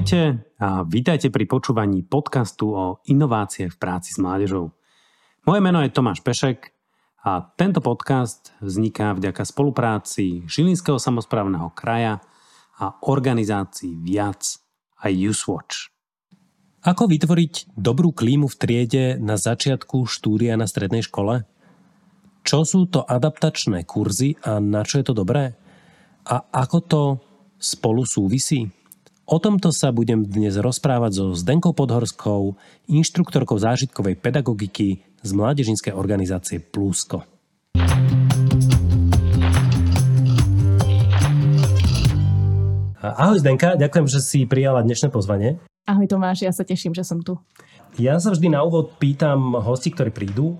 Ahojte a vítajte pri počúvaní podcastu o inováciách v práci s mládežou. Moje meno je Tomáš Pešek a tento podcast vzniká vďaka spolupráci Žilinského samozprávneho kraja a organizácií Viac a Usewatch. Ako vytvoriť dobrú klímu v triede na začiatku štúdia na strednej škole? Čo sú to adaptačné kurzy a na čo je to dobré? A ako to spolu súvisí? O tomto sa budem dnes rozprávať so Zdenkou Podhorskou, inštruktorkou zážitkovej pedagogiky z mládežinskej organizácie Plusko. Ahoj Zdenka, ďakujem, že si prijala dnešné pozvanie. Ahoj Tomáš, ja sa teším, že som tu. Ja sa vždy na úvod pýtam hosti, ktorí prídu,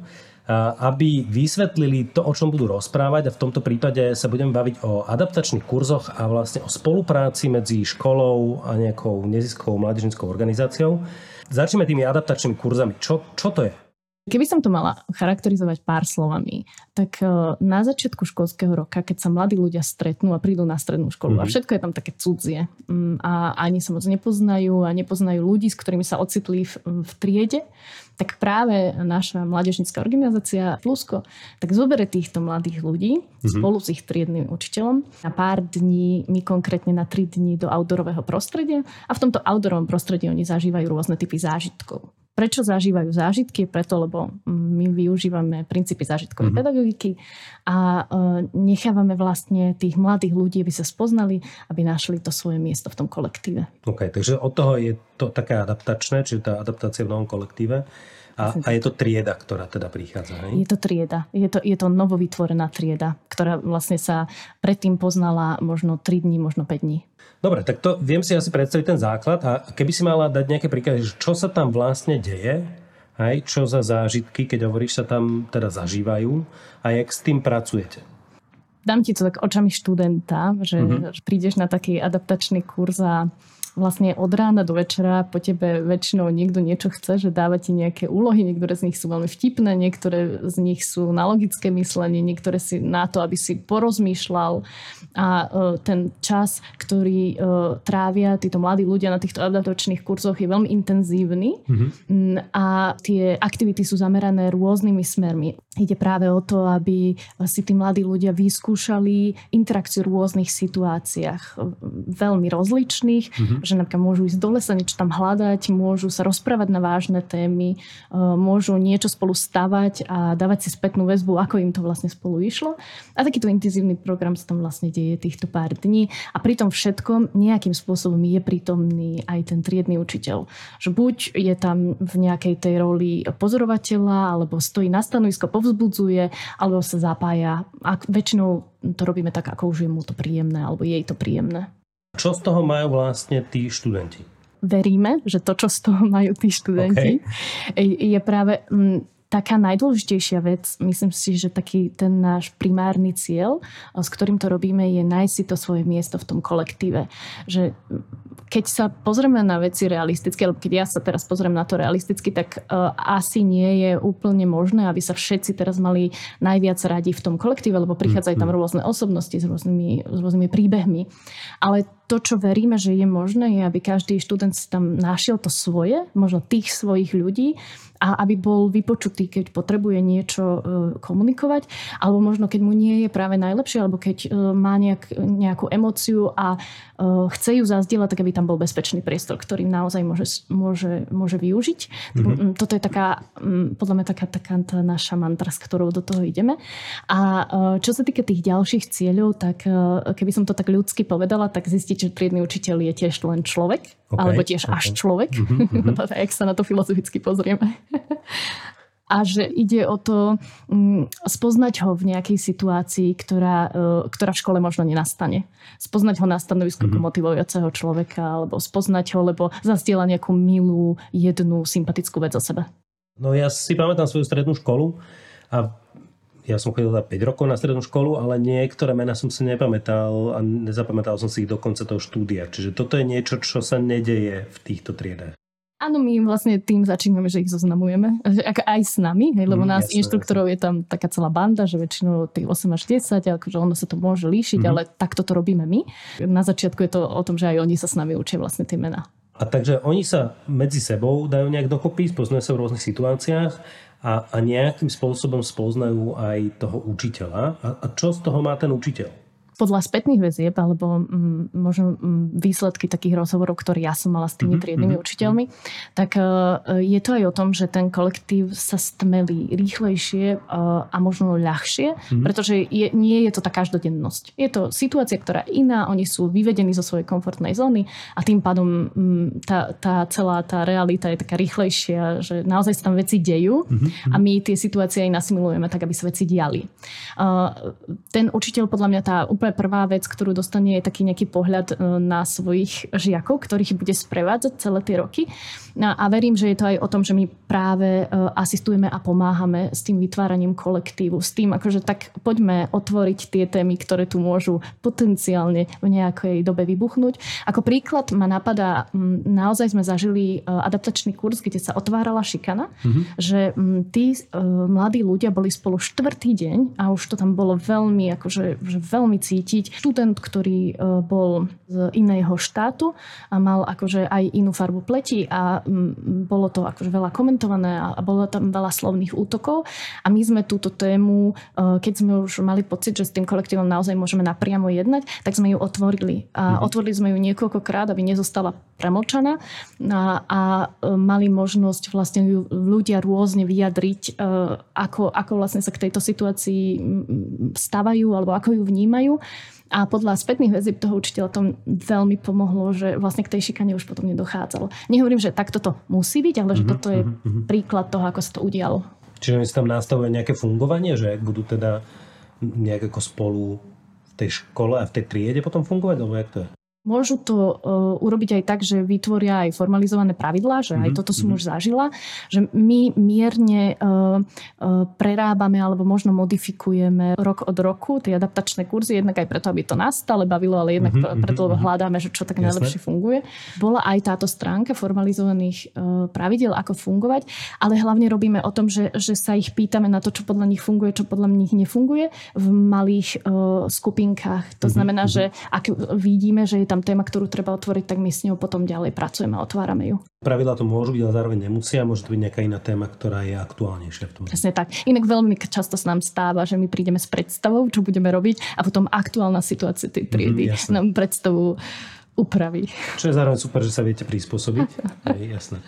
aby vysvetlili to, o čom budú rozprávať a v tomto prípade sa budem baviť o adaptačných kurzoch a vlastne o spolupráci medzi školou a nejakou neziskovou mládežnickou organizáciou. Začneme tými adaptačnými kurzami. Čo, čo to je? Keby som to mala charakterizovať pár slovami, tak e, na začiatku školského roka, keď sa mladí ľudia stretnú a prídu na strednú školu mm-hmm. a mhm. všetko je tam také cudzie mm, a ani sa moc nepoznajú a nepoznajú ľudí, s ktorými sa ocitli v, v triede, tak práve naša mládežnická organizácia Plusko tak zobere týchto mladých ľudí mm-hmm. spolu s ich triednym učiteľom na pár dní, my konkrétne na tri dní do outdoorového prostredia a v tomto outdoorovom prostredí oni zažívajú rôzne typy zážitkov. Prečo zažívajú zážitky? Preto, lebo my využívame princípy zážitkovej mm-hmm. pedagogiky a e, nechávame vlastne tých mladých ľudí, aby sa spoznali, aby našli to svoje miesto v tom kolektíve. OK, takže od toho je to také adaptačné, čiže tá adaptácia v novom kolektíve. A, a je to trieda, ktorá teda prichádza, hej? Je to trieda. Je to, je to novovytvorená trieda, ktorá vlastne sa predtým poznala možno 3 dní, možno 5 dní. Dobre, tak to viem si asi predstaviť ten základ a keby si mala dať nejaké príklady, čo sa tam vlastne deje, aj čo za zážitky, keď hovoríš, sa tam teda zažívajú a jak s tým pracujete? Dám ti to tak očami študenta, že mm-hmm. prídeš na taký adaptačný kurz a vlastne od rána do večera po tebe väčšinou niekto niečo chce, že dáva ti nejaké úlohy, niektoré z nich sú veľmi vtipné, niektoré z nich sú na logické myslenie, niektoré si na to, aby si porozmýšľal a uh, ten čas, ktorý uh, trávia títo mladí ľudia na týchto adaptačných kurzoch je veľmi intenzívny mm-hmm. a tie aktivity sú zamerané rôznymi smermi. Ide práve o to, aby si tí mladí ľudia vyskúšali interakciu v rôznych situáciách, veľmi rozličných, mm-hmm že napríklad môžu ísť do lesa, niečo tam hľadať, môžu sa rozprávať na vážne témy, e, môžu niečo spolu stavať a dávať si spätnú väzbu, ako im to vlastne spolu išlo. A takýto intenzívny program sa tam vlastne deje týchto pár dní a pri tom všetkom nejakým spôsobom je prítomný aj ten triedny učiteľ. Že buď je tam v nejakej tej roli pozorovateľa, alebo stojí na stanovisko, povzbudzuje, alebo sa zapája. A väčšinou to robíme tak, ako už je mu to príjemné, alebo jej to príjemné. Čo z toho majú vlastne tí študenti? Veríme, že to, čo z toho majú tí študenti, okay. je práve taká najdôležitejšia vec, myslím si, že taký ten náš primárny cieľ, s ktorým to robíme, je nájsť si to svoje miesto v tom kolektíve. Že keď sa pozrieme na veci realisticky, alebo keď ja sa teraz pozriem na to realisticky, tak uh, asi nie je úplne možné, aby sa všetci teraz mali najviac radi v tom kolektíve, lebo prichádzajú tam mhm. rôzne osobnosti s rôznymi, s rôznymi príbehmi. Ale to, čo veríme, že je možné, je, aby každý študent si tam našiel to svoje, možno tých svojich ľudí a aby bol vypočutý, keď potrebuje niečo e, komunikovať, alebo možno keď mu nie je práve najlepšie, alebo keď e, má nejak, nejakú emóciu a e, chce ju zazdieľať, tak aby tam bol bezpečný priestor, ktorý naozaj môže, môže, môže využiť. Mm-hmm. Toto je taká, podľa mňa taká, taká tá naša mantra, s ktorou do toho ideme. A čo sa týka tých ďalších cieľov, tak keby som to tak ľudsky povedala, tak zistiť, že triedny učiteľ je tiež len človek, okay, alebo tiež okay. až človek, mm-hmm. ak sa na to filozoficky pozrieme. a že ide o to um, spoznať ho v nejakej situácii, ktorá, uh, ktorá v škole možno nenastane. Spoznať ho na stanovisku mm-hmm. motivujúceho človeka, alebo spoznať ho, lebo zastiela nejakú milú, jednu, sympatickú vec o sebe. No ja si pamätám svoju strednú školu a ja som chodil 5 rokov na strednú školu, ale niektoré mená som si nepamätal a nezapamätal som si ich do konca toho štúdia. Čiže toto je niečo, čo sa nedeje v týchto triedách. Áno, my vlastne tým začíname, že ich zoznamujeme. Aj s nami, hej, lebo mm, nás jasne, inštruktorov jasne. je tam taká celá banda, že väčšinou tých 8 až 10, akože ono sa to môže líšiť, mm-hmm. ale takto to robíme my. Na začiatku je to o tom, že aj oni sa s nami učia vlastne tie mená. A takže oni sa medzi sebou dajú nejak dokopy, spoznajú sa v rôznych situáciách a, a nejakým spôsobom spoznajú aj toho učiteľa. A, a čo z toho má ten učiteľ? Podľa spätných väzieb alebo m, možno m, výsledky takých rozhovorov, ktoré ja som mala s tými mm-hmm. triednymi mhm. učiteľmi, tak uh, je to aj o tom, že ten kolektív sa stmelí rýchlejšie uh, a možno ľahšie, mm-hmm. pretože je, nie je to tá každodennosť. Je to situácia, ktorá je iná, oni sú vyvedení zo svojej komfortnej zóny a tým pádom m, tá, tá celá tá realita je taká rýchlejšia, že naozaj sa tam veci dejú mm-hmm. a my tie situácie aj nasimulujeme tak, aby sa veci diali. Uh, ten učiteľ podľa mňa tá úplne úplne prvá vec, ktorú dostane, je taký nejaký pohľad e, na svojich žiakov, ktorých bude sprevádzať celé tie roky. A verím, že je to aj o tom, že my práve e, asistujeme a pomáhame s tým vytváraním kolektívu, s tým, akože tak poďme otvoriť tie témy, ktoré tu môžu potenciálne v nejakej dobe vybuchnúť. Ako príklad ma napadá, naozaj sme zažili e, adaptačný kurz, kde sa otvárala šikana, mm-hmm. že tí mladí ľudia boli spolu štvrtý deň a už to tam bolo veľmi, akože, že veľmi cítiť cítiť. Študent, ktorý e, bol z iného štátu a mal akože aj inú farbu pleti a bolo to akože veľa komentované a bolo tam veľa slovných útokov a my sme túto tému, e, keď sme už mali pocit, že s tým kolektívom naozaj môžeme napriamo jednať, tak sme ju otvorili. A mhm. otvorili sme ju niekoľkokrát, aby nezostala premlčaná a, a e, mali možnosť vlastne ju ľudia rôzne vyjadriť, ako, ako vlastne sa k tejto situácii stavajú alebo ako ju vnímajú. A podľa spätných väzieb toho učiteľa to veľmi pomohlo, že vlastne k tej šikane už potom nedochádzalo. Nehovorím, že takto to musí byť, ale že mm-hmm, toto je mm-hmm. príklad toho, ako sa to udialo. Čiže si tam nastavuje nejaké fungovanie, že ak budú teda nejak ako spolu v tej škole a v tej triede potom fungovať, alebo jak to je? Môžu to uh, urobiť aj tak, že vytvoria aj formalizované pravidlá, že mm-hmm. aj mhm, toto som mm-hmm. už zažila, že my mierne uh, uh, prerábame alebo možno modifikujeme rok od roku tie adaptačné kurzy, jednak aj preto, aby to nás stále bavilo, ale jednak mm-hmm. preto, lebo mhm. hľadáme, že čo tak Jasne. najlepšie funguje. Bola aj táto stránka formalizovaných uh, pravidel, ako fungovať, ale hlavne robíme o tom, že, že sa ich pýtame na to, čo podľa nich funguje, čo podľa nich nefunguje v malých uh, skupinkách. To mm-hmm. znamená, že ak vidíme, že je tam téma, ktorú treba otvoriť, tak my s ňou potom ďalej pracujeme a otvárame ju. Pravidla to môžu byť, ale zároveň nemusia. Môže to byť nejaká iná téma, ktorá je aktuálnejšia v tom. Presne tak. Inak veľmi často sa nám stáva, že my prídeme s predstavou, čo budeme robiť a potom aktuálna situácia tej triedy mm, nám predstavu upraví. Čo je zároveň super, že sa viete prispôsobiť. je, jasné.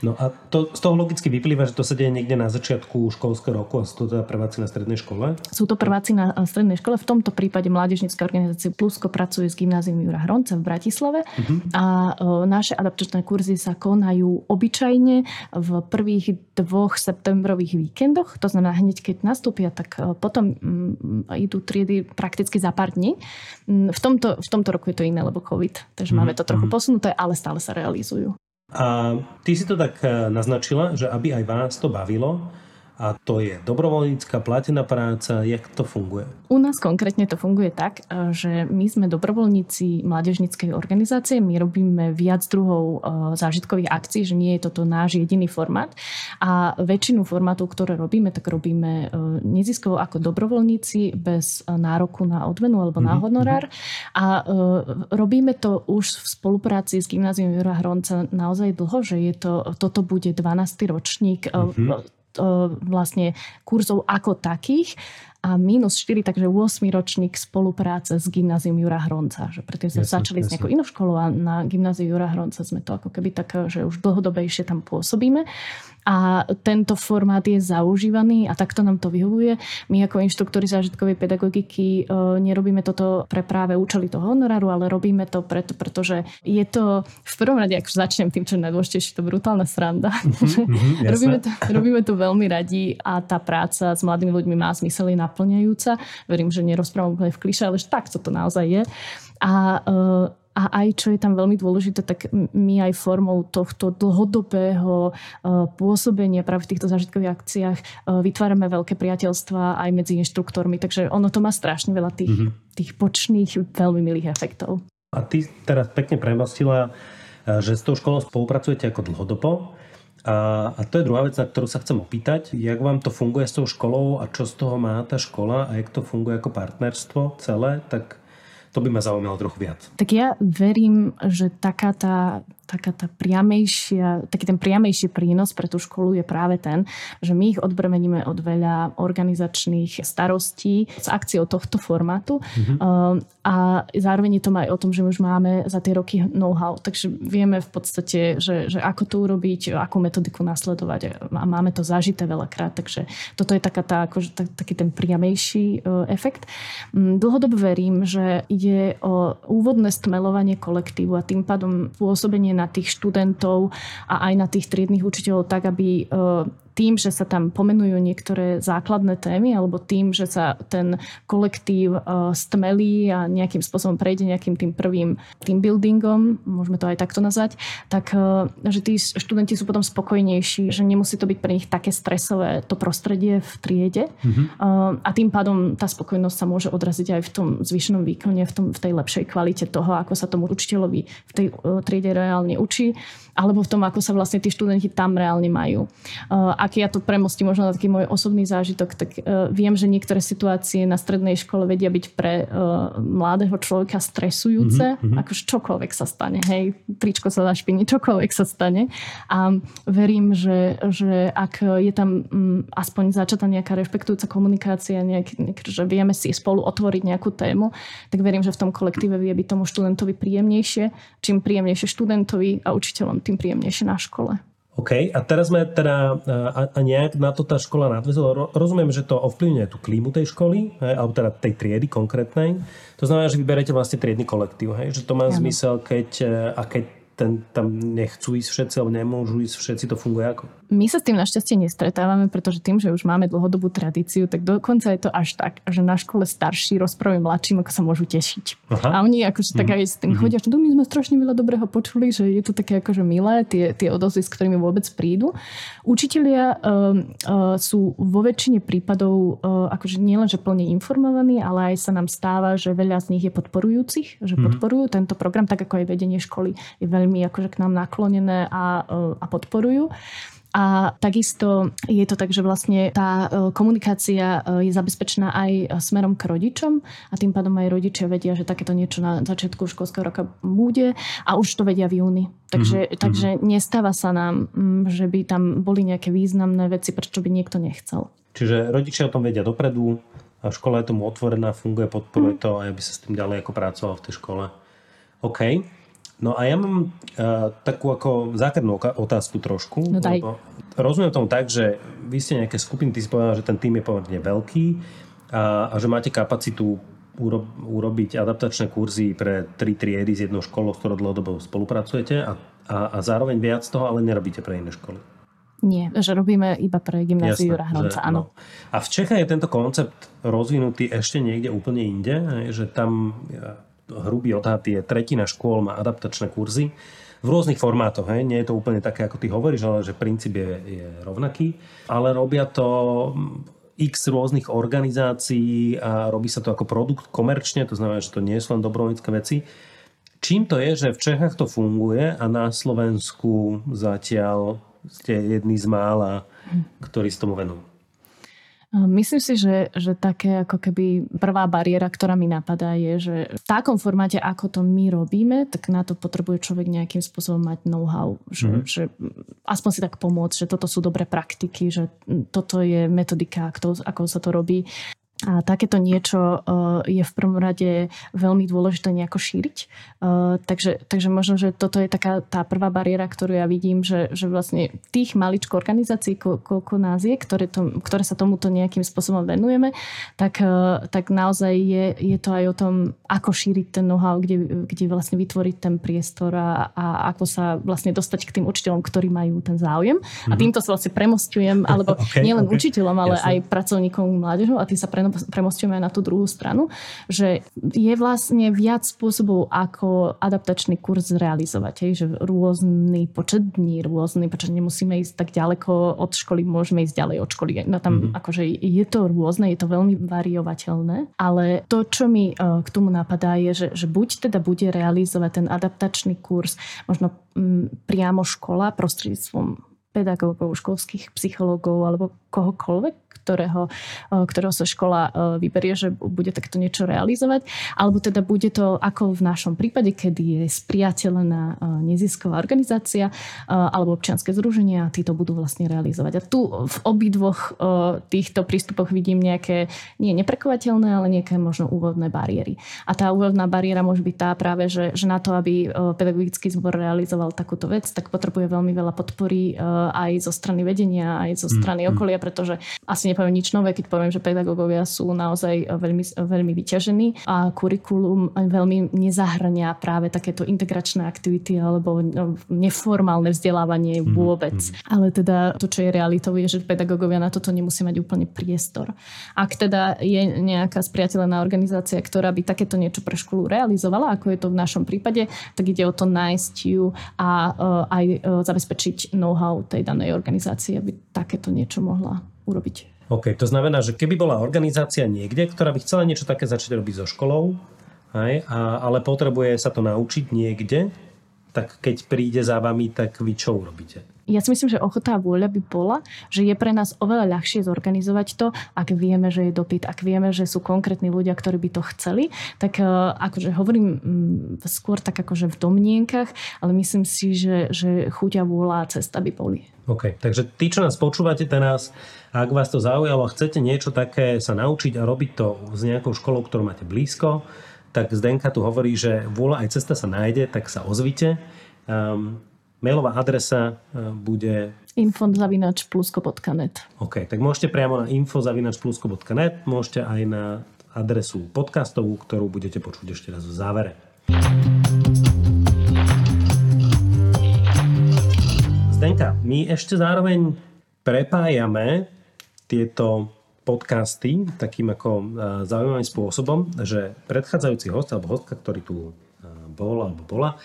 No a to, z toho logicky vyplýva, že to sa deje niekde na začiatku školského roku a sú to teda prváci na strednej škole? Sú to prváci na strednej škole. V tomto prípade Mládežnícka organizácia Plusko pracuje s gymnázium Jura Hronca v Bratislave uh-huh. a o, naše adaptačné kurzy sa konajú obyčajne v prvých dvoch septembrových víkendoch. To znamená, hneď keď nastúpia, tak o, potom m, idú triedy prakticky za pár dní. V tomto, v tomto roku je to iné, lebo COVID, takže uh-huh. máme to trochu posunuté, ale stále sa realizujú. A ty si to tak e, naznačila, že aby aj vás to bavilo, a to je dobrovoľnícka platená práca, jak to funguje? U nás konkrétne to funguje tak, e, že my sme dobrovoľníci mládežnickej organizácie, my robíme viac druhov e, zážitkových akcií, že nie je toto náš jediný formát a väčšinu formátov, ktoré robíme, tak robíme neziskovo ako dobrovoľníci bez nároku na odmenu alebo na mhm, honorár mhm. a robíme to už v spolupráci s gymnázium Jura Hronca naozaj dlho, že je to, toto bude 12. ročník mm-hmm vlastne kurzov ako takých a minus 4, takže 8 ročník spolupráce s gymnázium Jura Hronca. Že preto sme jasne, začali jasne. s nejakou inou školou a na gymnáziu Jura Hronca sme to ako keby tak, že už dlhodobejšie tam pôsobíme. A tento formát je zaužívaný a takto nám to vyhovuje. My ako inštruktori zážitkovej pedagogiky e, nerobíme toto pre práve účely toho honoráru, ale robíme to preto, pretože je to v prvom rade, ak začnem tým, čo je najdôležitejšie, to brutálna sranda. Mm-hmm, robíme, to, robíme to veľmi radi a tá práca s mladými ľuďmi má zmysel, je naplňajúca. Verím, že nerozprávam úplne v kliše, ale že tak to naozaj je. A uh, a aj čo je tam veľmi dôležité, tak my aj formou tohto dlhodobého uh, pôsobenia práve v týchto zážitkových akciách uh, vytvárame veľké priateľstva aj medzi inštruktormi, takže ono to má strašne veľa tých, mm-hmm. tých počných, veľmi milých efektov. A ty teraz pekne premostila, uh, že s tou školou spolupracujete ako dlhodobo. A, a to je druhá vec, na ktorú sa chcem opýtať. Jak vám to funguje s tou školou a čo z toho má tá škola a jak to funguje ako partnerstvo celé, tak to by ma zaujímalo trochu viac. Tak ja verím, že taká tá taká tá priamejšia, taký ten priamejší prínos pre tú školu je práve ten, že my ich odbremeníme od veľa organizačných starostí s akciou tohto formátu mm-hmm. a zároveň je to aj o tom, že už máme za tie roky know-how, takže vieme v podstate, že, že ako to urobiť, akú metodiku nasledovať a máme to zažité veľakrát, takže toto je taká tá, akože, tak, taký ten priamejší uh, efekt. Mm, dlhodobo verím, že ide o úvodné stmelovanie kolektívu a tým pádom pôsobenie na tých študentov a aj na tých triednych učiteľov tak, aby uh, tým, že sa tam pomenujú niektoré základné témy alebo tým, že sa ten kolektív uh, stmelí a nejakým spôsobom prejde nejakým tým prvým team buildingom, môžeme to aj takto nazvať, tak uh, že tí študenti sú potom spokojnejší, že nemusí to byť pre nich také stresové to prostredie v triede mm-hmm. uh, a tým pádom tá spokojnosť sa môže odraziť aj v tom zvyšnom výkone, v, tom, v tej lepšej kvalite toho, ako sa tomu učiteľovi v tej triede reálne učí alebo v tom, ako sa vlastne tí študenti tam reálne majú. Uh, ak ja to premostím možno na taký môj osobný zážitok, tak uh, viem, že niektoré situácie na strednej škole vedia byť pre uh, mladého človeka stresujúce, mm-hmm. akože čokoľvek sa stane, hej, tričko sa zašpiní, čokoľvek sa stane. A verím, že, že ak je tam um, aspoň začatá nejaká rešpektujúca komunikácia, nejak, nejak, že vieme si spolu otvoriť nejakú tému, tak verím, že v tom kolektíve vie byť tomu študentovi príjemnejšie, čím príjemnejšie študentovi a učiteľom, tým príjemnejšie na škole. OK, a teraz sme teda, a, a nejak na to tá škola nadvezala. Rozumiem, že to ovplyvňuje tú klímu tej školy, hej, alebo teda tej triedy konkrétnej. To znamená, že vyberete vlastne triedny kolektív, hej, že to má ja. zmysel, keď, a keď ten, tam nechcú ísť všetci, alebo nemôžu ísť všetci, to funguje ako? My sa s tým našťastie nestretávame, pretože tým, že už máme dlhodobú tradíciu, tak dokonca je to až tak, že na škole starší rozprávajú mladším, ako sa môžu tešiť. Aha. A oni akože tak mhm. aj s tým mm-hmm. chodia, že my sme strašne veľa dobrého počuli, že je to také akože milé, tie, tie odozvy, s ktorými vôbec prídu. Učitelia uh, uh, sú vo väčšine prípadov uh, akože nielen, že plne informovaní, ale aj sa nám stáva, že veľa z nich je podporujúcich, že mm-hmm. podporujú tento program, tak ako aj vedenie školy je veľmi veľmi akože k nám naklonené a, e, a podporujú. A takisto je to tak, že vlastne tá e, komunikácia e, je zabezpečená aj smerom k rodičom a tým pádom aj rodičia vedia, že takéto niečo na začiatku školského roka bude a už to vedia v júni. Takže, mm-hmm. takže nestáva sa nám, mm, že by tam boli nejaké významné veci, prečo by niekto nechcel. Čiže rodičia o tom vedia dopredu, škola je tomu otvorená, funguje, podporuje mm. to a aby sa s tým ďalej ako pracoval v tej škole. OK. No a ja mám uh, takú ako základnú otázku trošku. No daj. rozumiem tomu tak, že vy ste nejaké skupiny, ty si povedal, že ten tým je pomerne veľký a, a že máte kapacitu uro, urobiť adaptačné kurzy pre tri triedy z jednou školou, s ktorou dlhodobo spolupracujete a, a, a zároveň viac toho, ale nerobíte pre iné školy. Nie, že robíme iba pre gymnáziu Jura Hronca, áno. No. A v Čechách je tento koncept rozvinutý ešte niekde úplne inde, že tam hrubý odhad je tretina škôl má adaptačné kurzy v rôznych formátoch. Hej. Nie je to úplne také, ako ty hovoríš, ale že princíp je, je rovnaký. Ale robia to x rôznych organizácií a robí sa to ako produkt komerčne, to znamená, že to nie sú len dobrovoľnícke veci. Čím to je, že v Čechách to funguje a na Slovensku zatiaľ ste jedni z mála, ktorí s tomu venujú? Myslím si, že, že také ako keby prvá bariéra, ktorá mi napadá je, že v takom formáte, ako to my robíme, tak na to potrebuje človek nejakým spôsobom mať know-how. Že, mm. že aspoň si tak pomôcť, že toto sú dobré praktiky, že toto je metodika, ako sa to robí. A takéto niečo uh, je v prvom rade veľmi dôležité nejako šíriť. Uh, takže, takže možno, že toto je taká tá prvá bariéra, ktorú ja vidím, že, že vlastne tých maličko organizácií, ko, koľko nás je, ktoré, to, ktoré sa tomuto nejakým spôsobom venujeme, tak, uh, tak naozaj je, je to aj o tom, ako šíriť ten know-how, kde, kde vlastne vytvoriť ten priestor a, a ako sa vlastne dostať k tým učiteľom, ktorí majú ten záujem. Mm-hmm. A mhm. týmto sa vlastne premostujem, alebo okay, nielen okay. učiteľom, ale Jasne. aj pracovníkom mládežov a tým sa pre premostíme na tú druhú stranu, že je vlastne viac spôsobov, ako adaptačný kurz zrealizovať. Hej, že rôzny počet dní, rôzny počet, nemusíme ísť tak ďaleko od školy, môžeme ísť ďalej od školy. No tam mm-hmm. akože je to rôzne, je to veľmi variovateľné, ale to, čo mi uh, k tomu napadá, je, že, že buď teda bude realizovať ten adaptačný kurz možno priamo škola prostredníctvom pedagógov, školských psychológov alebo kohokoľvek, ktorého, ktorého sa škola vyberie, že bude takto niečo realizovať, alebo teda bude to ako v našom prípade, kedy je spriateľená nezisková organizácia alebo občianske združenia a títo budú vlastne realizovať. A tu v obidvoch týchto prístupoch vidím nejaké, nie neprekovateľné, ale nejaké možno úvodné bariéry. A tá úvodná bariéra môže byť tá práve, že, že na to, aby pedagogický zbor realizoval takúto vec, tak potrebuje veľmi veľa podpory aj zo strany vedenia, aj zo strany mm, okolia, pretože asi nepoviem nič nové, keď poviem, že pedagógovia sú naozaj veľmi, veľmi vyťažení a kurikulum veľmi nezahrania práve takéto integračné aktivity alebo no, neformálne vzdelávanie mm-hmm. vôbec. Mm-hmm. Ale teda to, čo je realitou, je, že pedagógovia na toto nemusí mať úplne priestor. Ak teda je nejaká spriateľená organizácia, ktorá by takéto niečo pre školu realizovala, ako je to v našom prípade, tak ide o to nájsť ju a uh, aj uh, zabezpečiť know-how tej danej organizácie, aby takéto niečo mohla urobiť. OK, to znamená, že keby bola organizácia niekde, ktorá by chcela niečo také začať robiť so školou, aj, a, ale potrebuje sa to naučiť niekde, tak keď príde za vami, tak vy čo urobíte? Ja si myslím, že ochota a vôľa by bola, že je pre nás oveľa ľahšie zorganizovať to, ak vieme, že je dopyt, ak vieme, že sú konkrétni ľudia, ktorí by to chceli, tak uh, akože hovorím um, skôr tak akože v domnienkach, ale myslím si, že, že chuť a vôľa a cesta by boli. OK, takže tí, čo nás počúvate teraz, ak vás to zaujalo a chcete niečo také sa naučiť a robiť to s nejakou školou, ktorú máte blízko, tak Zdenka tu hovorí, že vôľa aj cesta sa nájde, tak sa ozvite. Um, mailová adresa uh, bude info.plusko.net OK, tak môžete priamo na info.plusko.net, môžete aj na adresu podcastovú, ktorú budete počuť ešte raz v závere. Zdenka, my ešte zároveň prepájame tieto podcasty takým ako e, zaujímavým spôsobom, že predchádzajúci host alebo hostka, ktorý tu e, bol alebo bola,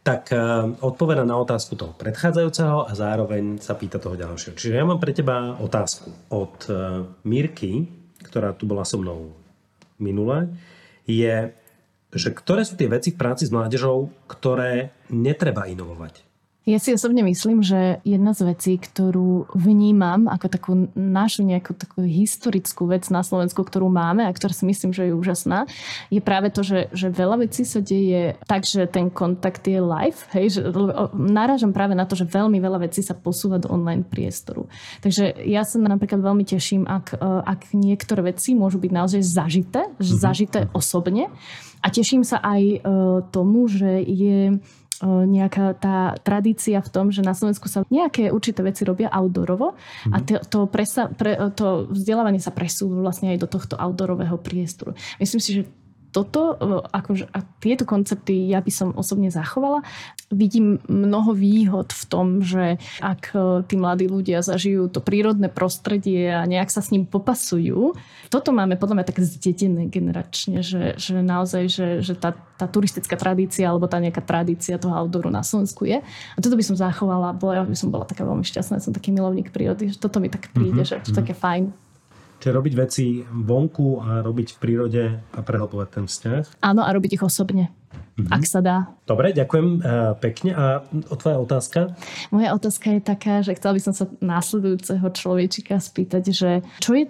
tak e, odpoveda na otázku toho predchádzajúceho a zároveň sa pýta toho ďalšieho. Čiže ja mám pre teba otázku od Mirky, ktorá tu bola so mnou minule, je, že ktoré sú tie veci v práci s mládežou, ktoré netreba inovovať? Ja si osobne myslím, že jedna z vecí, ktorú vnímam ako takú našu nejakú takú historickú vec na Slovensku, ktorú máme a ktorá si myslím, že je úžasná, je práve to, že, že veľa vecí sa deje tak, že ten kontakt je live. Hej, že narážam práve na to, že veľmi veľa vecí sa posúva do online priestoru. Takže ja sa napríklad veľmi teším, ak, ak niektoré veci môžu byť naozaj zažité, mm-hmm. zažité osobne. A teším sa aj e, tomu, že je nejaká tá tradícia v tom, že na Slovensku sa nejaké určité veci robia outdoorovo mm-hmm. a mhm. to, to, presa, pre, to vzdelávanie sa presúva vlastne aj do tohto outdoorového priestoru. Myslím si, že toto, akože, a tieto koncepty ja by som osobne zachovala. Vidím mnoho výhod v tom, že ak tí mladí ľudia zažijú to prírodné prostredie a nejak sa s ním popasujú, toto máme podľa mňa tak zdedené generačne, že, že naozaj, že, že tá, tá turistická tradícia alebo tá nejaká tradícia toho outdooru na Slovensku je. A toto by som zachovala, bo ja by som bola taká veľmi šťastná, som taký milovník prírody, že toto mi tak príde, mm-hmm. že to mm-hmm. také fajn. Čiže robiť veci vonku a robiť v prírode a prehlbovať ten vzťah. Áno, a robiť ich osobne. Mm-hmm. Ak sa dá. Dobre, ďakujem uh, pekne. A tvoja otázka? Moja otázka je taká, že chcela by som sa následujúceho človečika spýtať, že čo je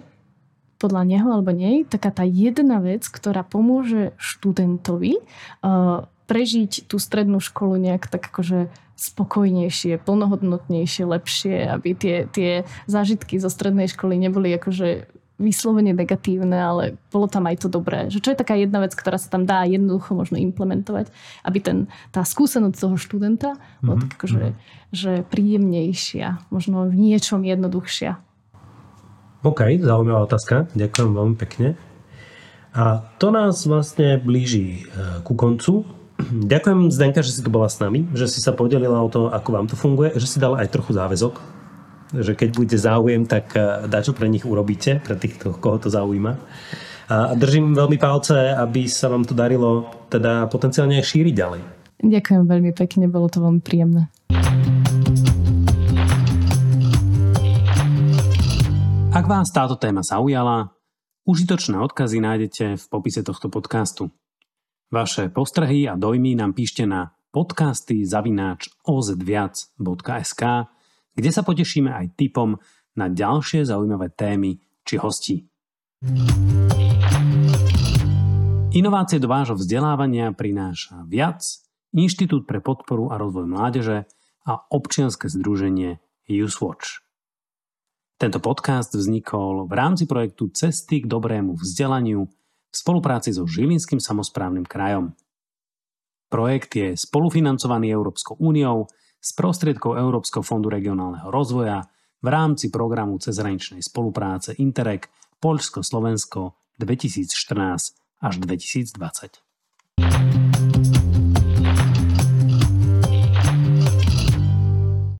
podľa neho alebo nej taká tá jedna vec, ktorá pomôže študentovi uh, prežiť tú strednú školu nejak tak akože spokojnejšie, plnohodnotnejšie, lepšie, aby tie, tie zážitky zo strednej školy neboli akože vyslovene negatívne, ale bolo tam aj to dobré. Že čo je taká jedna vec, ktorá sa tam dá jednoducho možno implementovať, aby ten, tá skúsenosť toho študenta bola mm-hmm. tak akože, že príjemnejšia, možno v niečom jednoduchšia. OK, zaujímavá otázka. Ďakujem veľmi pekne. A to nás vlastne blíži e, ku koncu Ďakujem Zdenka, že si tu bola s nami, že si sa podelila o to, ako vám to funguje, že si dala aj trochu záväzok, že keď bude záujem, tak eh, dačo pre nich urobíte, pre tých, koho to zaujíma. A držím veľmi palce, aby sa vám to darilo teda potenciálne aj šíriť ďalej. Ďakujem veľmi pekne, bolo to veľmi príjemné. Ak vás táto téma zaujala, užitočné odkazy nájdete v popise tohto podcastu. Vaše postrehy a dojmy nám píšte na podcasty zavináč ozviac.sk, kde sa potešíme aj typom na ďalšie zaujímavé témy či hostí. Inovácie do vášho vzdelávania prináša viac Inštitút pre podporu a rozvoj mládeže a občianske združenie YouthWatch. Tento podcast vznikol v rámci projektu Cesty k dobrému vzdelaniu v spolupráci so Žilinským samozprávnym krajom. Projekt je spolufinancovaný Európskou úniou z prostriedkov Európskeho fondu regionálneho rozvoja v rámci programu cezhraničnej spolupráce Interreg Poľsko-Slovensko 2014 až 2020.